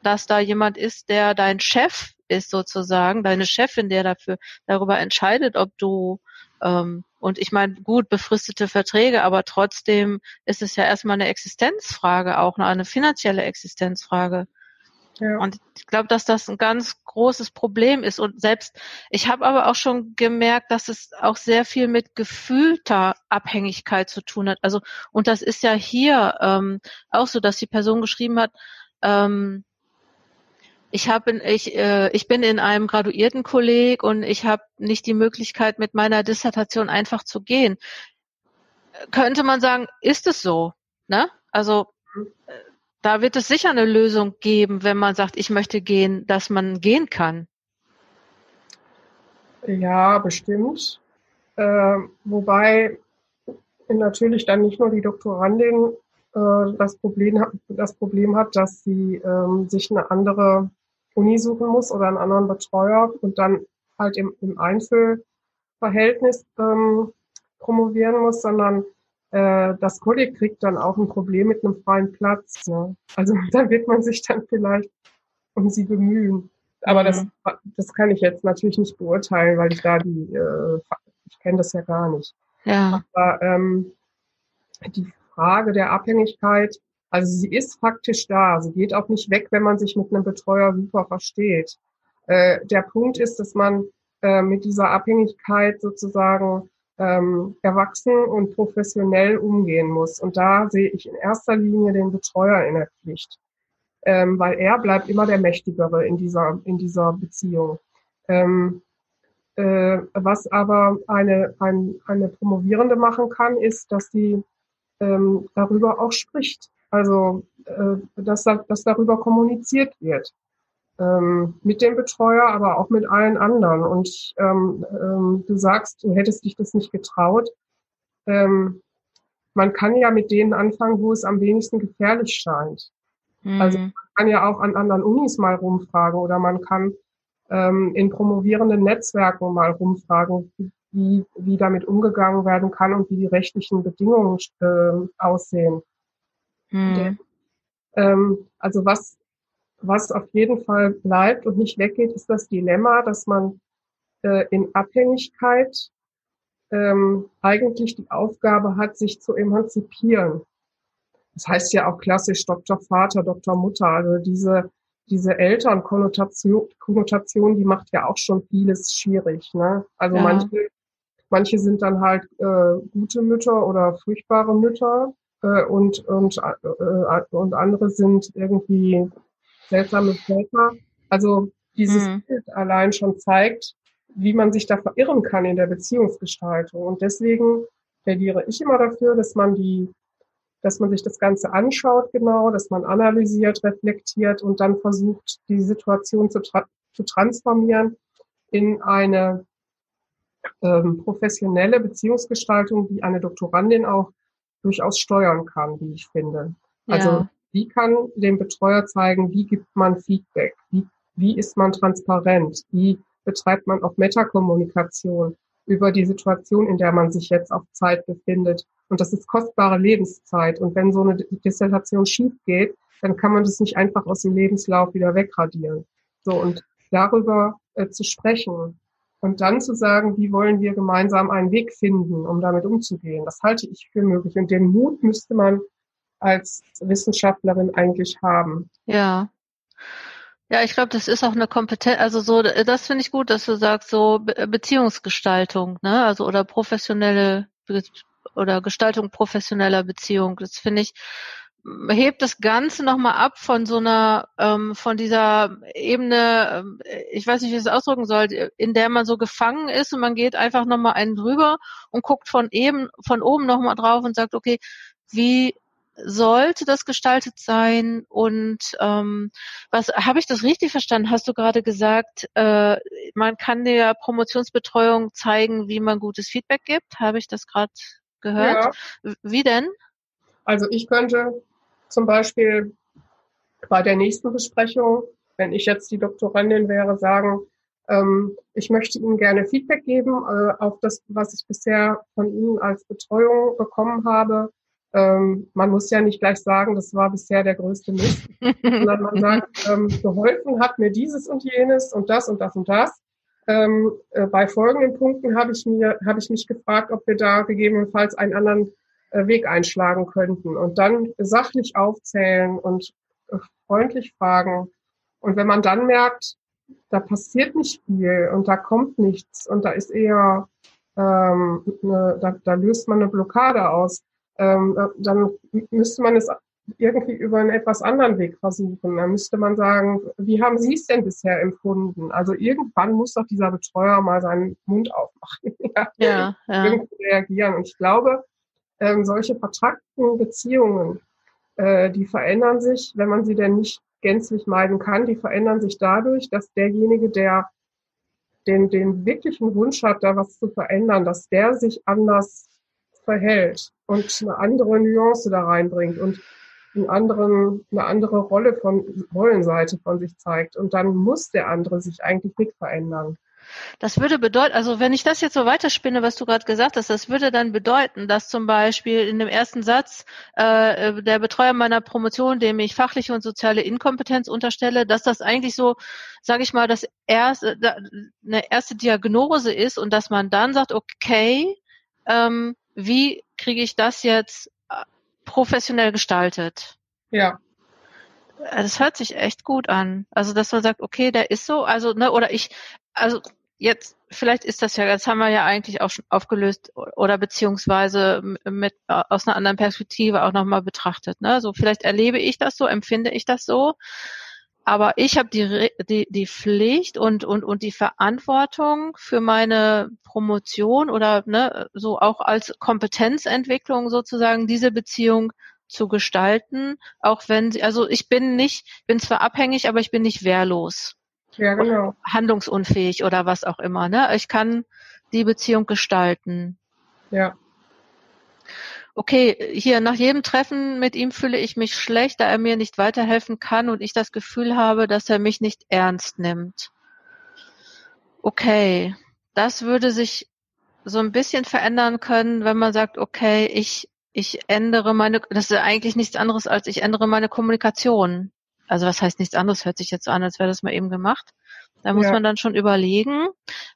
dass da jemand ist, der dein Chef ist sozusagen, deine Chefin, der dafür darüber entscheidet, ob du und ich meine, gut, befristete Verträge, aber trotzdem ist es ja erstmal eine Existenzfrage, auch eine finanzielle Existenzfrage. Ja. Und ich glaube, dass das ein ganz großes Problem ist. Und selbst, ich habe aber auch schon gemerkt, dass es auch sehr viel mit gefühlter Abhängigkeit zu tun hat. Also, und das ist ja hier ähm, auch so, dass die Person geschrieben hat, ähm, ich habe ich äh, ich bin in einem Graduiertenkolleg und ich habe nicht die Möglichkeit mit meiner Dissertation einfach zu gehen. Könnte man sagen, ist es so, ne? Also äh, da wird es sicher eine Lösung geben, wenn man sagt, ich möchte gehen, dass man gehen kann. Ja, bestimmt. Äh, wobei natürlich dann nicht nur die Doktorandin äh, das Problem, das Problem hat, dass sie ähm, sich eine andere Uni suchen muss oder einen anderen Betreuer und dann halt im, im Einzelverhältnis ähm, promovieren muss, sondern äh, das Kolleg kriegt dann auch ein Problem mit einem freien Platz. Ne? Also da wird man sich dann vielleicht um sie bemühen. Aber das, mhm. das kann ich jetzt natürlich nicht beurteilen, weil ich da die, äh, ich kenne das ja gar nicht. Ja. Aber ähm, die Frage der Abhängigkeit also sie ist faktisch da. Sie geht auch nicht weg, wenn man sich mit einem Betreuer super versteht. Äh, der Punkt ist, dass man äh, mit dieser Abhängigkeit sozusagen ähm, erwachsen und professionell umgehen muss. Und da sehe ich in erster Linie den Betreuer in der Pflicht, ähm, weil er bleibt immer der Mächtigere in dieser, in dieser Beziehung. Ähm, äh, was aber eine, ein, eine Promovierende machen kann, ist, dass sie ähm, darüber auch spricht. Also, äh, dass, dass darüber kommuniziert wird. Ähm, mit dem Betreuer, aber auch mit allen anderen. Und ähm, ähm, du sagst, du hättest dich das nicht getraut. Man kann ja mit denen anfangen, wo es am wenigsten gefährlich scheint. Mhm. Also man kann ja auch an anderen Unis mal rumfragen oder man kann in promovierenden Netzwerken mal rumfragen, wie, wie damit umgegangen werden kann und wie die rechtlichen Bedingungen äh, aussehen. Mhm. Ähm, also was, was auf jeden Fall bleibt und nicht weggeht, ist das Dilemma, dass man äh, in Abhängigkeit ähm, eigentlich die Aufgabe hat, sich zu emanzipieren. Das heißt ja auch klassisch Doktor Vater, Doktor Mutter. Also diese, diese Elternkonnotation, Konnotation, die macht ja auch schon vieles schwierig. Ne? Also ja. manche, manche sind dann halt äh, gute Mütter oder furchtbare Mütter äh, und, und, äh, und andere sind irgendwie seltsame Väter. Also dieses mhm. Bild allein schon zeigt, wie man sich da verirren kann in der Beziehungsgestaltung. Und deswegen plädiere ich immer dafür, dass man die, dass man sich das Ganze anschaut genau, dass man analysiert, reflektiert und dann versucht, die Situation zu, tra zu transformieren in eine ähm, professionelle Beziehungsgestaltung, die eine Doktorandin auch durchaus steuern kann, wie ich finde. Also ja. wie kann dem Betreuer zeigen, wie gibt man Feedback, wie, wie ist man transparent, wie betreibt man auch Metakommunikation über die Situation, in der man sich jetzt auf Zeit befindet. Und das ist kostbare Lebenszeit. Und wenn so eine Dissertation schief geht, dann kann man das nicht einfach aus dem Lebenslauf wieder wegradieren. So, und darüber äh, zu sprechen, und dann zu sagen, wie wollen wir gemeinsam einen Weg finden, um damit umzugehen, das halte ich für möglich. Und den Mut müsste man als Wissenschaftlerin eigentlich haben. Ja. Ja, ich glaube, das ist auch eine Kompetenz, also so, das finde ich gut, dass du sagst, so Beziehungsgestaltung, ne, also oder professionelle oder Gestaltung professioneller Beziehung. Das finde ich, hebt das Ganze nochmal ab von so einer, ähm, von dieser Ebene, ähm, ich weiß nicht, wie ich es ausdrücken soll, in der man so gefangen ist und man geht einfach nochmal einen drüber und guckt von eben, von oben nochmal drauf und sagt, okay, wie sollte das gestaltet sein und ähm, was habe ich das richtig verstanden? Hast du gerade gesagt, äh, man kann der Promotionsbetreuung zeigen, wie man gutes Feedback gibt? Habe ich das gerade gehört? Ja. Wie denn? Also ich könnte zum Beispiel bei der nächsten Besprechung, wenn ich jetzt die Doktorandin wäre, sagen, ähm, ich möchte Ihnen gerne Feedback geben äh, auf das, was ich bisher von Ihnen als Betreuung bekommen habe. Ähm, man muss ja nicht gleich sagen, das war bisher der größte Mist, sondern man sagt, ähm, geholfen hat mir dieses und jenes und das und das und das. Ähm, äh, bei folgenden Punkten habe ich mir, habe ich mich gefragt, ob wir da gegebenenfalls einen anderen Weg einschlagen könnten und dann sachlich aufzählen und äh, freundlich fragen. Und wenn man dann merkt, da passiert nicht viel und da kommt nichts und da ist eher, ähm, eine, da, da löst man eine Blockade aus, ähm, dann müsste man es irgendwie über einen etwas anderen Weg versuchen. Dann müsste man sagen, wie haben Sie es denn bisher empfunden? Also irgendwann muss doch dieser Betreuer mal seinen Mund aufmachen, ja, ja, ja. irgendwie reagieren. Und ich glaube, ähm, solche vertrackten Beziehungen, äh, die verändern sich, wenn man sie denn nicht gänzlich meiden kann, die verändern sich dadurch, dass derjenige, der den, den wirklichen Wunsch hat, da was zu verändern, dass der sich anders verhält und eine andere Nuance da reinbringt und einen anderen, eine andere Rolle von Rollenseite von sich zeigt. Und dann muss der andere sich eigentlich nicht verändern. Das würde bedeuten, also wenn ich das jetzt so weiterspinne, was du gerade gesagt hast, das würde dann bedeuten, dass zum Beispiel in dem ersten Satz äh, der Betreuer meiner Promotion, dem ich fachliche und soziale Inkompetenz unterstelle, dass das eigentlich so, sage ich mal, das erste, eine erste Diagnose ist und dass man dann sagt, okay, ähm, wie kriege ich das jetzt äh, professionell gestaltet? Ja. Das hört sich echt gut an. Also, dass man sagt, okay, der ist so, also, ne, oder ich, also jetzt, vielleicht ist das ja, das haben wir ja eigentlich auch schon aufgelöst oder beziehungsweise mit aus einer anderen Perspektive auch nochmal betrachtet. Ne? So vielleicht erlebe ich das so, empfinde ich das so. Aber ich habe die, die, die Pflicht und, und, und die Verantwortung für meine Promotion oder ne, so auch als Kompetenzentwicklung sozusagen diese Beziehung zu gestalten, auch wenn sie, also ich bin nicht, bin zwar abhängig, aber ich bin nicht wehrlos. Ja, genau. Handlungsunfähig oder was auch immer. Ne? Ich kann die Beziehung gestalten. Ja. Okay, hier nach jedem Treffen mit ihm fühle ich mich schlecht, da er mir nicht weiterhelfen kann und ich das Gefühl habe, dass er mich nicht ernst nimmt. Okay, das würde sich so ein bisschen verändern können, wenn man sagt, okay, ich ich ändere meine, das ist eigentlich nichts anderes als ich ändere meine Kommunikation also was heißt nichts anderes, hört sich jetzt an, als wäre das mal eben gemacht. Da muss ja. man dann schon überlegen.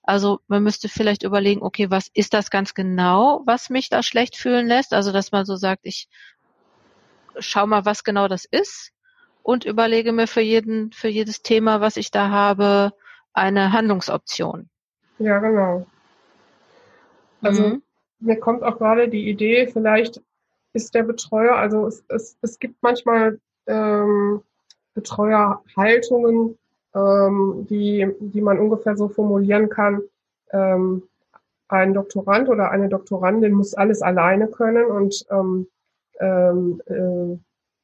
Also man müsste vielleicht überlegen, okay, was ist das ganz genau, was mich da schlecht fühlen lässt? Also dass man so sagt, ich schau mal, was genau das ist und überlege mir für jeden, für jedes Thema, was ich da habe, eine Handlungsoption. Ja, genau. Also mhm. Mir kommt auch gerade die Idee, vielleicht ist der Betreuer, also es, es, es gibt manchmal ähm, Betreuerhaltungen, ähm, die, die man ungefähr so formulieren kann. Ähm, ein Doktorand oder eine Doktorandin muss alles alleine können und ähm, ähm, äh,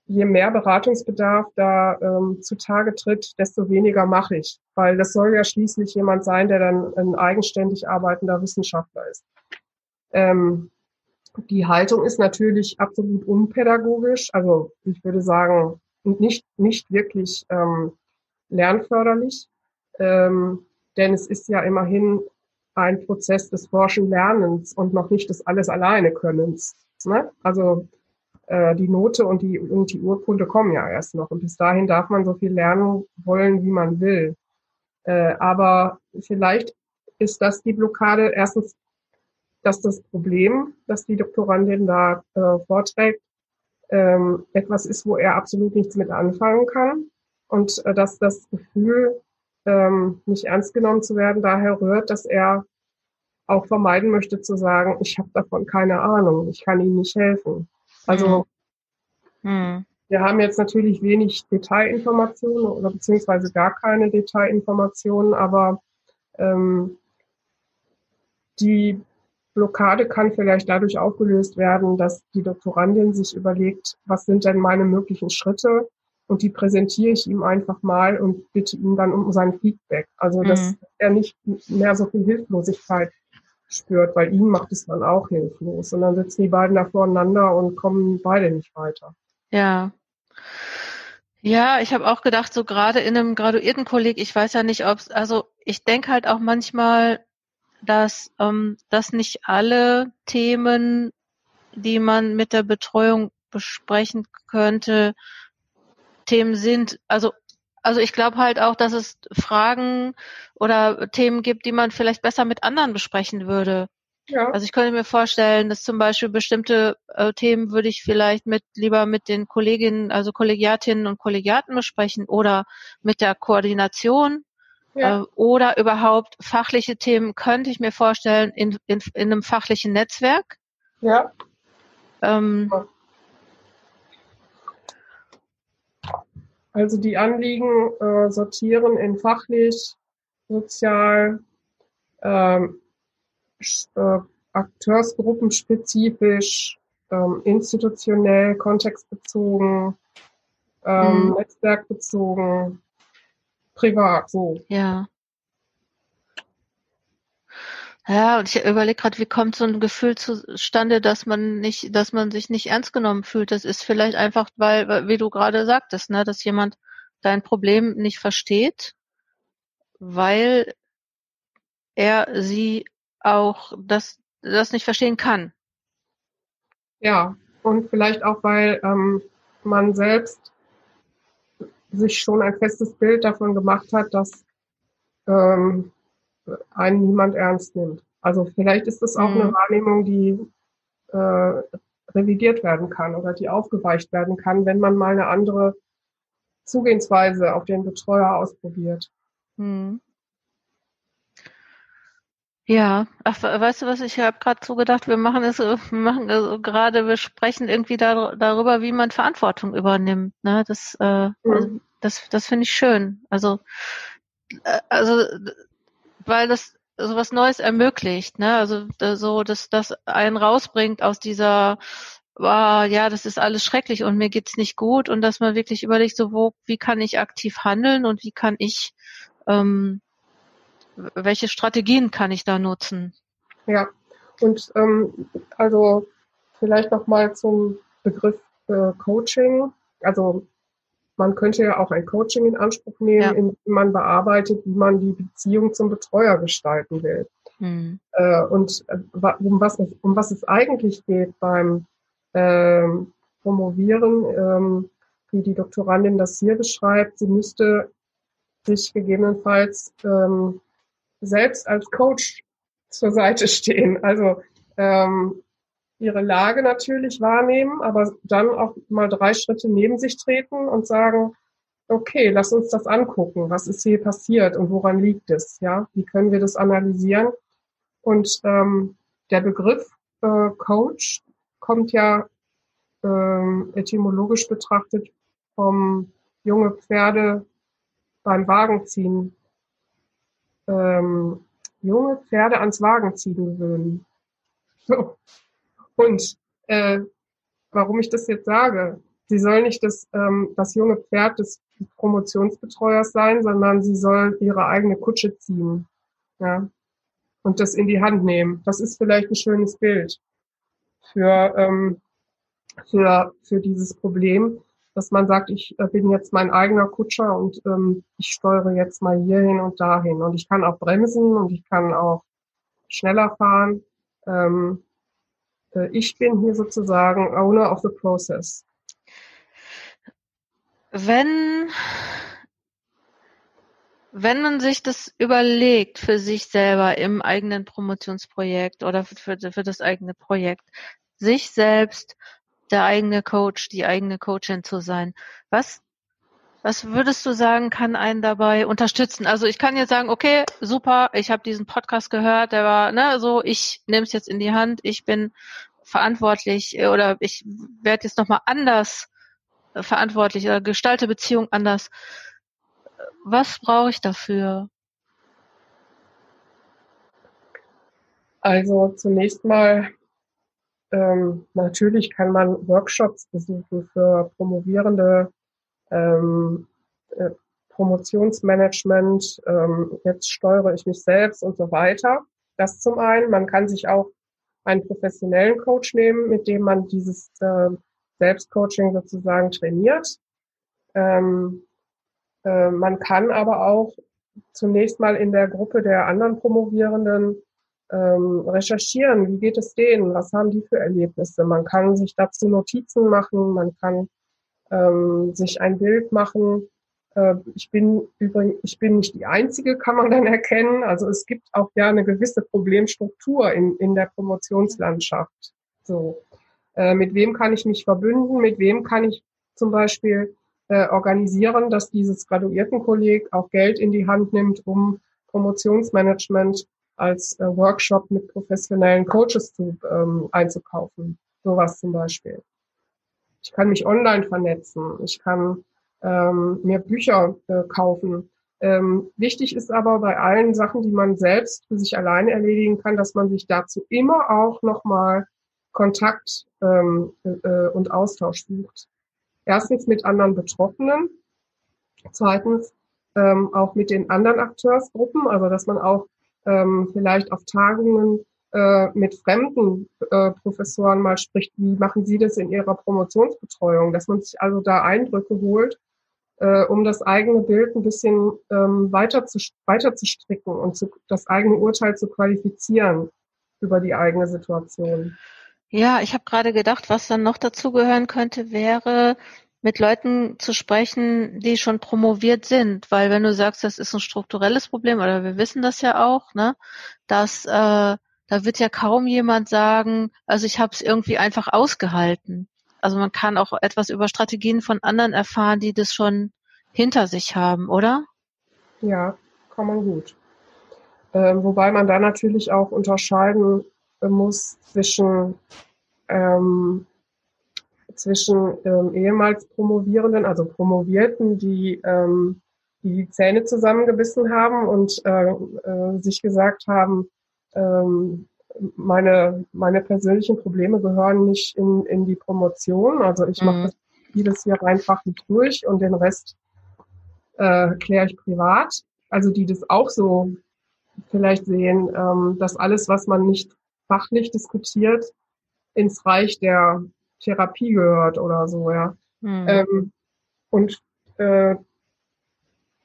je mehr Beratungsbedarf da ähm, zutage tritt, desto weniger mache ich, weil das soll ja schließlich jemand sein, der dann ein eigenständig arbeitender Wissenschaftler ist. Ähm, die Haltung ist natürlich absolut unpädagogisch, also ich würde sagen nicht, nicht wirklich ähm, lernförderlich, ähm, denn es ist ja immerhin ein Prozess des Forschen Lernens und noch nicht des alles alleine Könnens. Ne? Also äh, die Note und die, und die Urkunde kommen ja erst noch und bis dahin darf man so viel lernen wollen, wie man will. Äh, aber vielleicht ist das die Blockade erstens, dass das Problem, das die Doktorandin da äh, vorträgt, ähm, etwas ist, wo er absolut nichts mit anfangen kann. und äh, dass das Gefühl, ähm, nicht ernst genommen zu werden, daher rührt, dass er auch vermeiden möchte zu sagen, ich habe davon keine Ahnung, ich kann Ihnen nicht helfen. Also mhm. wir haben jetzt natürlich wenig Detailinformationen oder beziehungsweise gar keine Detailinformationen, aber ähm, die Blockade kann vielleicht dadurch aufgelöst werden, dass die Doktorandin sich überlegt, was sind denn meine möglichen Schritte und die präsentiere ich ihm einfach mal und bitte ihn dann um sein Feedback. Also dass mhm. er nicht mehr so viel Hilflosigkeit spürt, weil ihn macht es dann auch hilflos. Und dann sitzen die beiden da voreinander und kommen beide nicht weiter. Ja. Ja, ich habe auch gedacht, so gerade in einem graduierten Kolleg, ich weiß ja nicht, ob es, also ich denke halt auch manchmal, dass, ähm, dass nicht alle Themen, die man mit der Betreuung besprechen könnte, Themen sind. Also also ich glaube halt auch, dass es Fragen oder Themen gibt, die man vielleicht besser mit anderen besprechen würde. Ja. Also ich könnte mir vorstellen, dass zum Beispiel bestimmte äh, Themen würde ich vielleicht mit lieber mit den Kolleginnen, also Kollegiatinnen und Kollegiaten besprechen oder mit der Koordination ja. äh, oder überhaupt fachliche Themen könnte ich mir vorstellen in, in, in einem fachlichen Netzwerk. Ja. Ähm. Also die Anliegen äh, sortieren in fachlich, sozial, ähm, äh, Akteursgruppenspezifisch, ähm, institutionell, kontextbezogen, ähm, mhm. netzwerkbezogen, privat, so. Ja. Ja, und ich überlege gerade, wie kommt so ein Gefühl zustande, dass man nicht, dass man sich nicht ernst genommen fühlt. Das ist vielleicht einfach, weil, wie du gerade sagtest, ne, dass jemand dein Problem nicht versteht, weil er sie auch das, das nicht verstehen kann. Ja, und vielleicht auch, weil ähm, man selbst sich schon ein festes Bild davon gemacht hat, dass ähm, einen niemand ernst nimmt. Also vielleicht ist das auch mhm. eine Wahrnehmung, die äh, revidiert werden kann oder die aufgeweicht werden kann, wenn man mal eine andere Zugehensweise auf den Betreuer ausprobiert. Mhm. Ja, ach, weißt du was, ich habe gerade so gedacht, wir machen es, wir machen also gerade, wir sprechen irgendwie da, darüber, wie man Verantwortung übernimmt. Ne? Das, äh, mhm. also, das, das finde ich schön. Also, äh, also weil das so was Neues ermöglicht, ne? Also so, dass das einen rausbringt aus dieser wow, ja, das ist alles schrecklich und mir geht's nicht gut und dass man wirklich überlegt, so wo, wie kann ich aktiv handeln und wie kann ich, ähm, welche Strategien kann ich da nutzen? Ja, und ähm, also vielleicht noch mal zum Begriff äh, Coaching. Also man könnte ja auch ein Coaching in Anspruch nehmen, ja. indem man bearbeitet, wie man die Beziehung zum Betreuer gestalten will. Mhm. Äh, und äh, um was, um was es eigentlich geht beim ähm, Promovieren, ähm, wie die Doktorandin das hier beschreibt, sie müsste sich gegebenenfalls ähm, selbst als Coach zur Seite stehen. Also ähm, ihre Lage natürlich wahrnehmen, aber dann auch mal drei Schritte neben sich treten und sagen, okay, lass uns das angucken. Was ist hier passiert und woran liegt es? Ja, wie können wir das analysieren? Und ähm, der Begriff äh, Coach kommt ja ähm, etymologisch betrachtet vom junge Pferde beim Wagenziehen. Ähm, junge Pferde ans Wagenziehen gewöhnen. So. Und äh, warum ich das jetzt sage, sie soll nicht das, ähm, das junge Pferd des Promotionsbetreuers sein, sondern sie soll ihre eigene Kutsche ziehen. Ja. Und das in die Hand nehmen. Das ist vielleicht ein schönes Bild für, ähm, für, für dieses Problem, dass man sagt, ich äh, bin jetzt mein eigener Kutscher und ähm, ich steuere jetzt mal hierhin und dahin. Und ich kann auch bremsen und ich kann auch schneller fahren. Ähm, äh, ich bin hier sozusagen Owner of the Process. Wenn, wenn man sich das überlegt für sich selber im eigenen Promotionsprojekt oder für, für das eigene Projekt, sich selbst der eigene Coach, die eigene Coachin zu sein, was, Was würdest du sagen, kann einen dabei unterstützen? Also ich kann jetzt sagen, okay, super, ich habe diesen Podcast gehört, der war, ne, so, ich nehme es jetzt in die Hand, ich bin verantwortlich äh, oder ich werde jetzt nochmal anders äh, verantwortlich oder gestalte Beziehung anders. Was brauche ich dafür? Also zunächst mal ähm, natürlich kann man Workshops besuchen für Promovierende, ähm, äh, Promotionsmanagement, ähm, jetzt steuere ich mich selbst und so weiter. Das zum einen. Man kann sich auch einen professionellen Coach nehmen, mit dem man dieses äh, Selbstcoaching sozusagen trainiert. Ähm, äh, man kann aber auch zunächst mal in der Gruppe der anderen Promovierenden ähm, recherchieren, wie geht es denen, was haben die für Erlebnisse. Man kann sich dazu Notizen machen, man kann ähm, sich ein Bild machen. Äh, ich bin übrigens, ich bin nicht die Einzige, kann man dann erkennen. Also es gibt auch ja eine gewisse Problemstruktur in, in der Promotionslandschaft. So, äh, mit wem kann ich mich verbünden? Mit wem kann ich zum Beispiel äh, organisieren, dass dieses Graduiertenkolleg auch Geld in die Hand nimmt, um Promotionsmanagement als äh, Workshop mit professionellen Coaches zu, ähm, einzukaufen. Sowas zum Beispiel. Ich kann mich online vernetzen. Ich kann ähm, mir Bücher äh, kaufen. Ähm, wichtig ist aber bei allen Sachen, die man selbst für sich alleine erledigen kann, dass man sich dazu immer auch nochmal Kontakt ähm, äh, und Austausch sucht. Erstens mit anderen Betroffenen, zweitens ähm, auch mit den anderen Akteursgruppen, also dass man auch ähm, vielleicht auf Tagungen äh, mit fremden äh, Professoren mal spricht, wie machen Sie das in Ihrer Promotionsbetreuung, dass man sich also da Eindrücke holt, äh, um das eigene Bild ein bisschen ähm, weiter, zu, weiter zu stricken und zu, das eigene Urteil zu qualifizieren über die eigene Situation. Ja, ich habe gerade gedacht, was dann noch dazugehören könnte, wäre mit Leuten zu sprechen, die schon promoviert sind, weil wenn du sagst, das ist ein strukturelles Problem, oder wir wissen das ja auch, ne, dass äh, da wird ja kaum jemand sagen, also ich habe es irgendwie einfach ausgehalten. Also man kann auch etwas über Strategien von anderen erfahren, die das schon hinter sich haben, oder? Ja, kann man gut. Ähm, wobei man da natürlich auch unterscheiden muss zwischen ähm, zwischen ähm, ehemals Promovierenden, also Promovierten, die ähm, die Zähne zusammengebissen haben und äh, äh, sich gesagt haben, ähm, meine, meine persönlichen Probleme gehören nicht in, in die Promotion. Also ich mhm. mache vieles hier einfach nicht durch und den Rest äh, kläre ich privat. Also die das auch so vielleicht sehen, ähm, dass alles, was man nicht fachlich diskutiert, ins Reich der Therapie gehört oder so, ja. Mhm. Ähm, und, äh,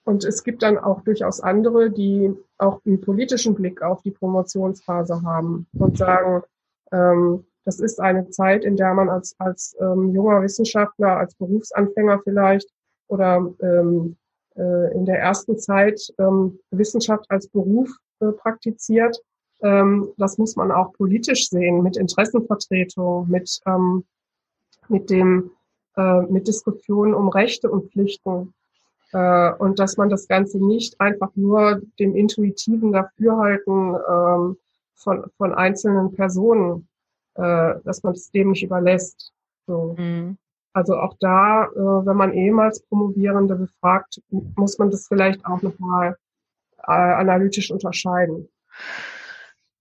und es gibt dann auch durchaus andere, die auch einen politischen Blick auf die Promotionsphase haben und sagen, ähm, das ist eine Zeit, in der man als, als ähm, junger Wissenschaftler, als Berufsanfänger vielleicht oder ähm, äh, in der ersten Zeit ähm, Wissenschaft als Beruf äh, praktiziert. Ähm, das muss man auch politisch sehen, mit Interessenvertretung, mit ähm, mit dem äh, mit Diskussionen um Rechte und Pflichten äh, und dass man das Ganze nicht einfach nur dem intuitiven Dafürhalten ähm, von von einzelnen Personen, äh, dass man es dem nicht überlässt. So. Mhm. Also auch da, äh, wenn man ehemals Promovierende befragt, muss man das vielleicht auch nochmal äh, analytisch unterscheiden.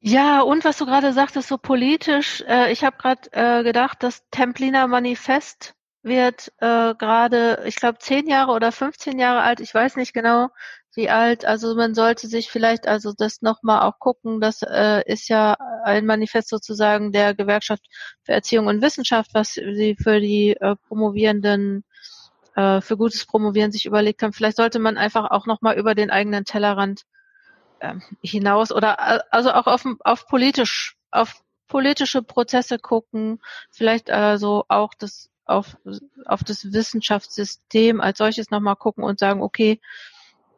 Ja, und was du gerade sagtest, so politisch, äh, ich habe gerade äh, gedacht, das Templiner Manifest wird äh, gerade, ich glaube, zehn Jahre oder 15 Jahre alt, ich weiß nicht genau, wie alt. Also man sollte sich vielleicht also das nochmal auch gucken. Das äh, ist ja ein Manifest sozusagen der Gewerkschaft für Erziehung und Wissenschaft, was sie für die äh, Promovierenden äh, für gutes Promovieren sich überlegt haben. Vielleicht sollte man einfach auch nochmal über den eigenen Tellerrand ähm, hinaus oder also auch auf, auf politisch auf politische Prozesse gucken, vielleicht also auch das auf, auf das Wissenschaftssystem als solches nochmal gucken und sagen, okay,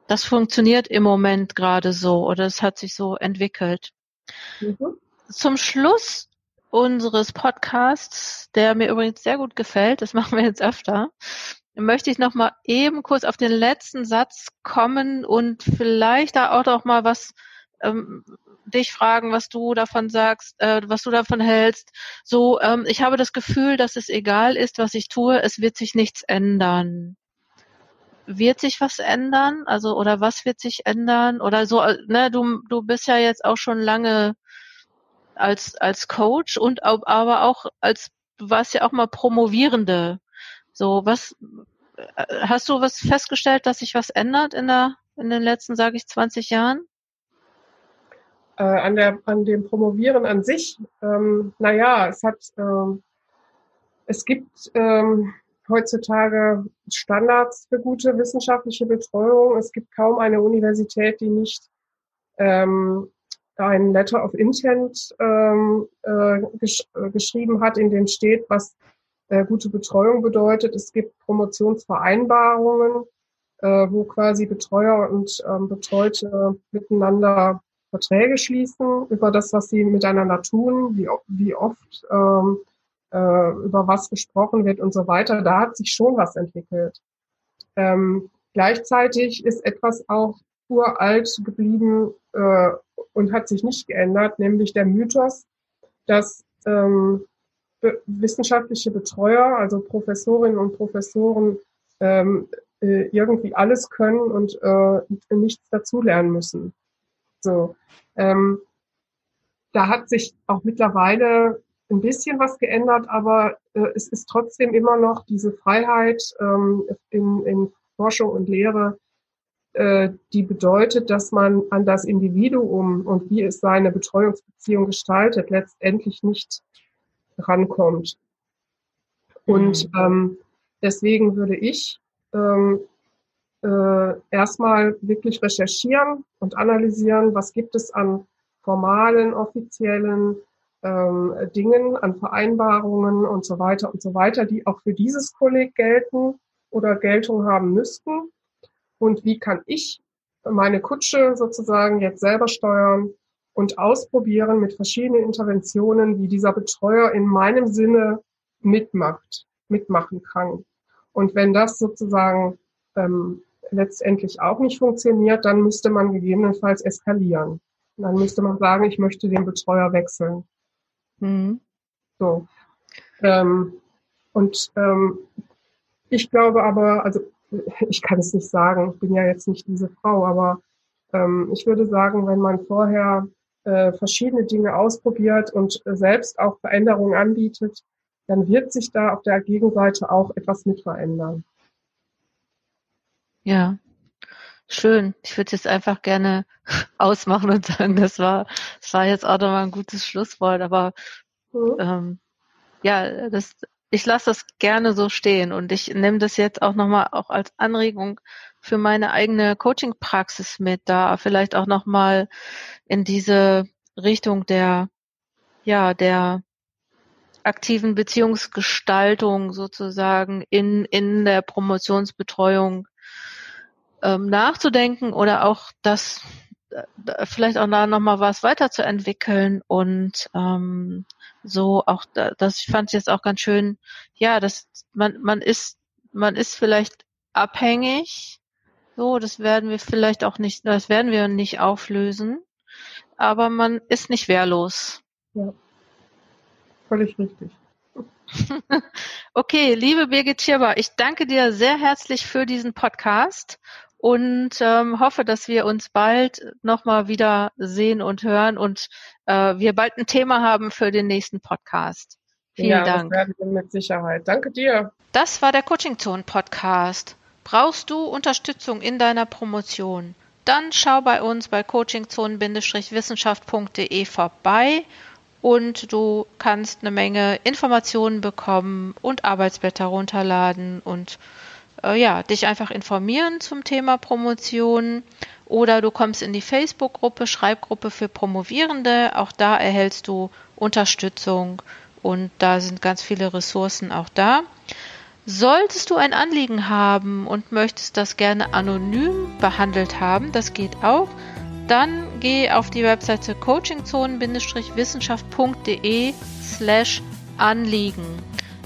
das funktioniert im Moment gerade so oder es hat sich so entwickelt. Mhm. Zum Schluss unseres Podcasts, der mir übrigens sehr gut gefällt, das machen wir jetzt öfter, möchte ich noch mal eben kurz auf den letzten Satz kommen und vielleicht da auch noch mal was ähm, dich fragen, was du davon sagst, äh, was du davon hältst. So, ähm, ich habe das Gefühl, dass es egal ist, was ich tue, es wird sich nichts ändern. Wird sich was ändern? Also, oder was wird sich ändern? Oder so, äh, ne, du, du bist ja jetzt auch schon lange als, als Coach und aber auch als, du warst ja auch mal Promovierende. So, was, äh, hast du was festgestellt, dass sich was ändert in der, in den letzten, sage ich, 20 Jahren? äh, an, der, an dem Promovieren an sich, ähm, naja, es hat, ähm, es gibt ähm, heutzutage Standards für gute wissenschaftliche Betreuung. Es gibt kaum eine Universität, die nicht ähm, ein Letter of Intent ähm, äh, gesch äh, geschrieben hat, in dem steht, was äh, gute Betreuung bedeutet. Es gibt Promotionsvereinbarungen, äh, wo quasi Betreuer und ähm, Betreute miteinander Verträge schließen über das, was sie miteinander tun, wie, wie oft ähm, äh, über was gesprochen wird und so weiter. Da hat sich schon was entwickelt. Ähm, gleichzeitig ist etwas auch uralt geblieben äh, und hat sich nicht geändert, nämlich der Mythos, dass ähm, wissenschaftliche Betreuer, also Professorinnen und Professoren, ähm, äh, irgendwie alles können und äh, nichts dazulernen müssen. So, ähm, da hat sich auch mittlerweile ein bisschen was geändert, aber äh, es ist trotzdem immer noch diese Freiheit ähm, in, in Forschung und Lehre, äh, die bedeutet, dass man an das Individuum und wie es seine Betreuungsbeziehung gestaltet, letztendlich nicht rankommt. Und mhm. ähm, deswegen würde ich ähm, äh, erstmal wirklich recherchieren und analysieren, was gibt es an formalen, offiziellen ähm, Dingen, an Vereinbarungen und so weiter und so weiter, die auch für dieses Kolleg gelten oder Geltung haben müssten. Und wie kann ich meine Kutsche sozusagen jetzt selber steuern und ausprobieren mit verschiedenen Interventionen, wie dieser Betreuer in meinem Sinne mitmacht, mitmachen kann. Und wenn das sozusagen ähm, letztendlich auch nicht funktioniert, dann müsste man gegebenenfalls eskalieren. Dann müsste man sagen, ich möchte den Betreuer wechseln. Mhm. So. Ähm, und ähm, ich glaube aber, also ich kann es nicht sagen, ich bin ja jetzt nicht diese Frau, aber ähm, ich würde sagen, wenn man vorher äh, verschiedene Dinge ausprobiert und äh, selbst auch Veränderungen anbietet, dann wird sich da auf der Gegenseite auch etwas mit verändern. Ja, schön. Ich würde jetzt einfach gerne ausmachen und sagen, das war, das war jetzt auch nochmal ein gutes Schlusswort, aber mhm. ähm, ja, das, ich lasse das gerne so stehen und ich nehme das jetzt auch nochmal auch als Anregung für meine eigene Coaching-Praxis mit, da vielleicht auch nochmal in diese Richtung der, ja, der aktiven Beziehungsgestaltung sozusagen in, in der Promotionsbetreuung ähm, nachzudenken oder auch das äh, vielleicht auch da nochmal was weiterzuentwickeln und ähm, so auch das ich fand jetzt auch ganz schön ja dass man man ist man ist vielleicht abhängig so das werden wir vielleicht auch nicht das werden wir nicht auflösen aber man ist nicht wehrlos ja völlig richtig okay liebe Birgit Schirber ich danke dir sehr herzlich für diesen Podcast und ähm, hoffe, dass wir uns bald nochmal wieder sehen und hören und äh, wir bald ein Thema haben für den nächsten Podcast. Vielen ja, Dank. Das werden wir mit Sicherheit. Danke dir. Das war der Coaching Zone Podcast. Brauchst du Unterstützung in deiner Promotion? Dann schau bei uns bei coachingzone-wissenschaft.de vorbei und du kannst eine Menge Informationen bekommen und Arbeitsblätter runterladen und äh, ja, dich einfach informieren zum Thema Promotion oder du kommst in die Facebook-Gruppe, Schreibgruppe für Promovierende. Auch da erhältst du Unterstützung und da sind ganz viele Ressourcen auch da. Solltest du ein Anliegen haben und möchtest das gerne anonym behandelt haben, das geht auch, dann geh auf die Webseite coachingzonen-wissenschaft.de slash Anliegen.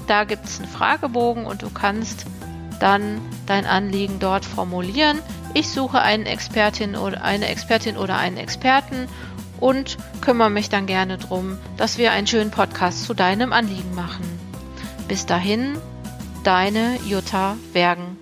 Da gibt es einen Fragebogen und du kannst dann dein Anliegen dort formulieren. Ich suche einen Expertin oder eine Expertin oder einen Experten und kümmere mich dann gerne darum, dass wir einen schönen Podcast zu deinem Anliegen machen. Bis dahin, deine Jutta Bergen.